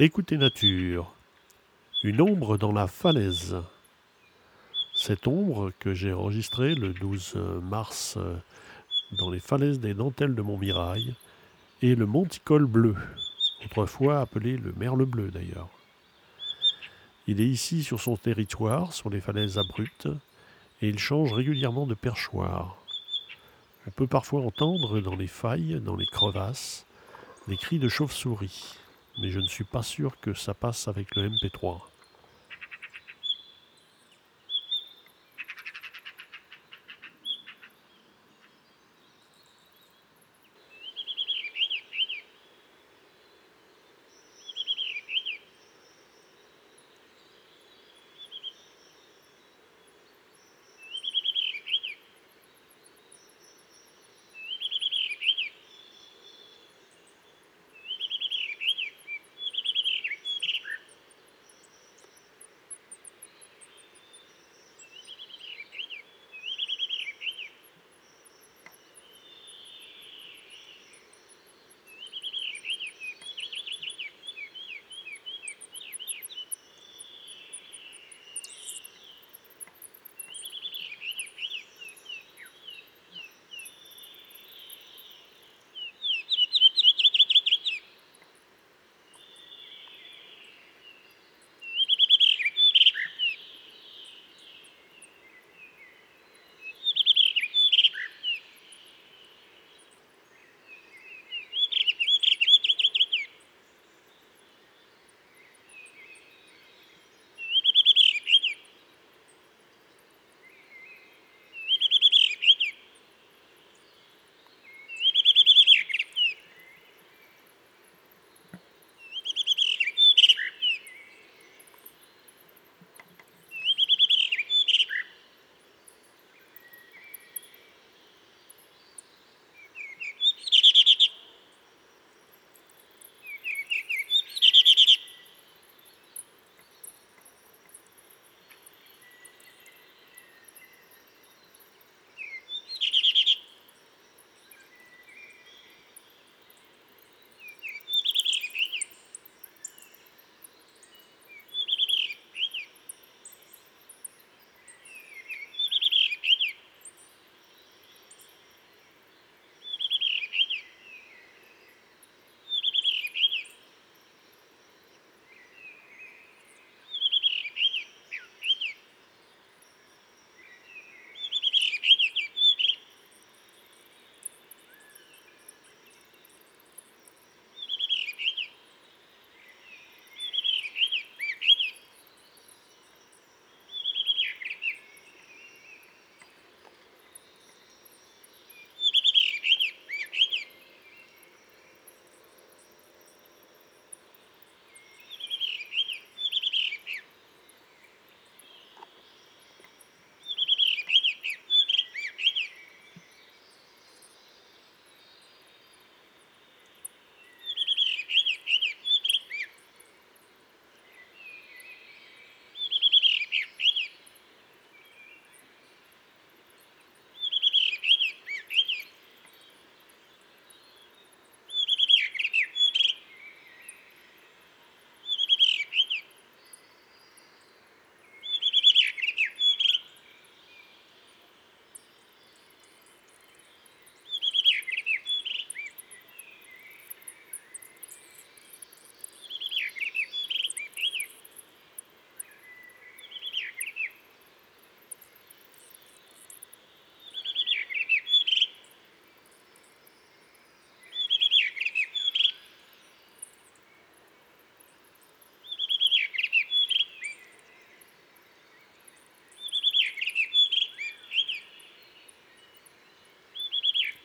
Écoutez nature. Une ombre dans la falaise. Cette ombre que j'ai enregistrée le 12 mars euh, dans les falaises des dentelles de Montmirail est le monticole bleu, autrefois appelé le merle bleu d'ailleurs. Il est ici sur son territoire, sur les falaises abruptes, et il change régulièrement de perchoir. On peut parfois entendre dans les failles, dans les crevasses, des cris de chauve-souris, mais je ne suis pas sûr que ça passe avec le MP3.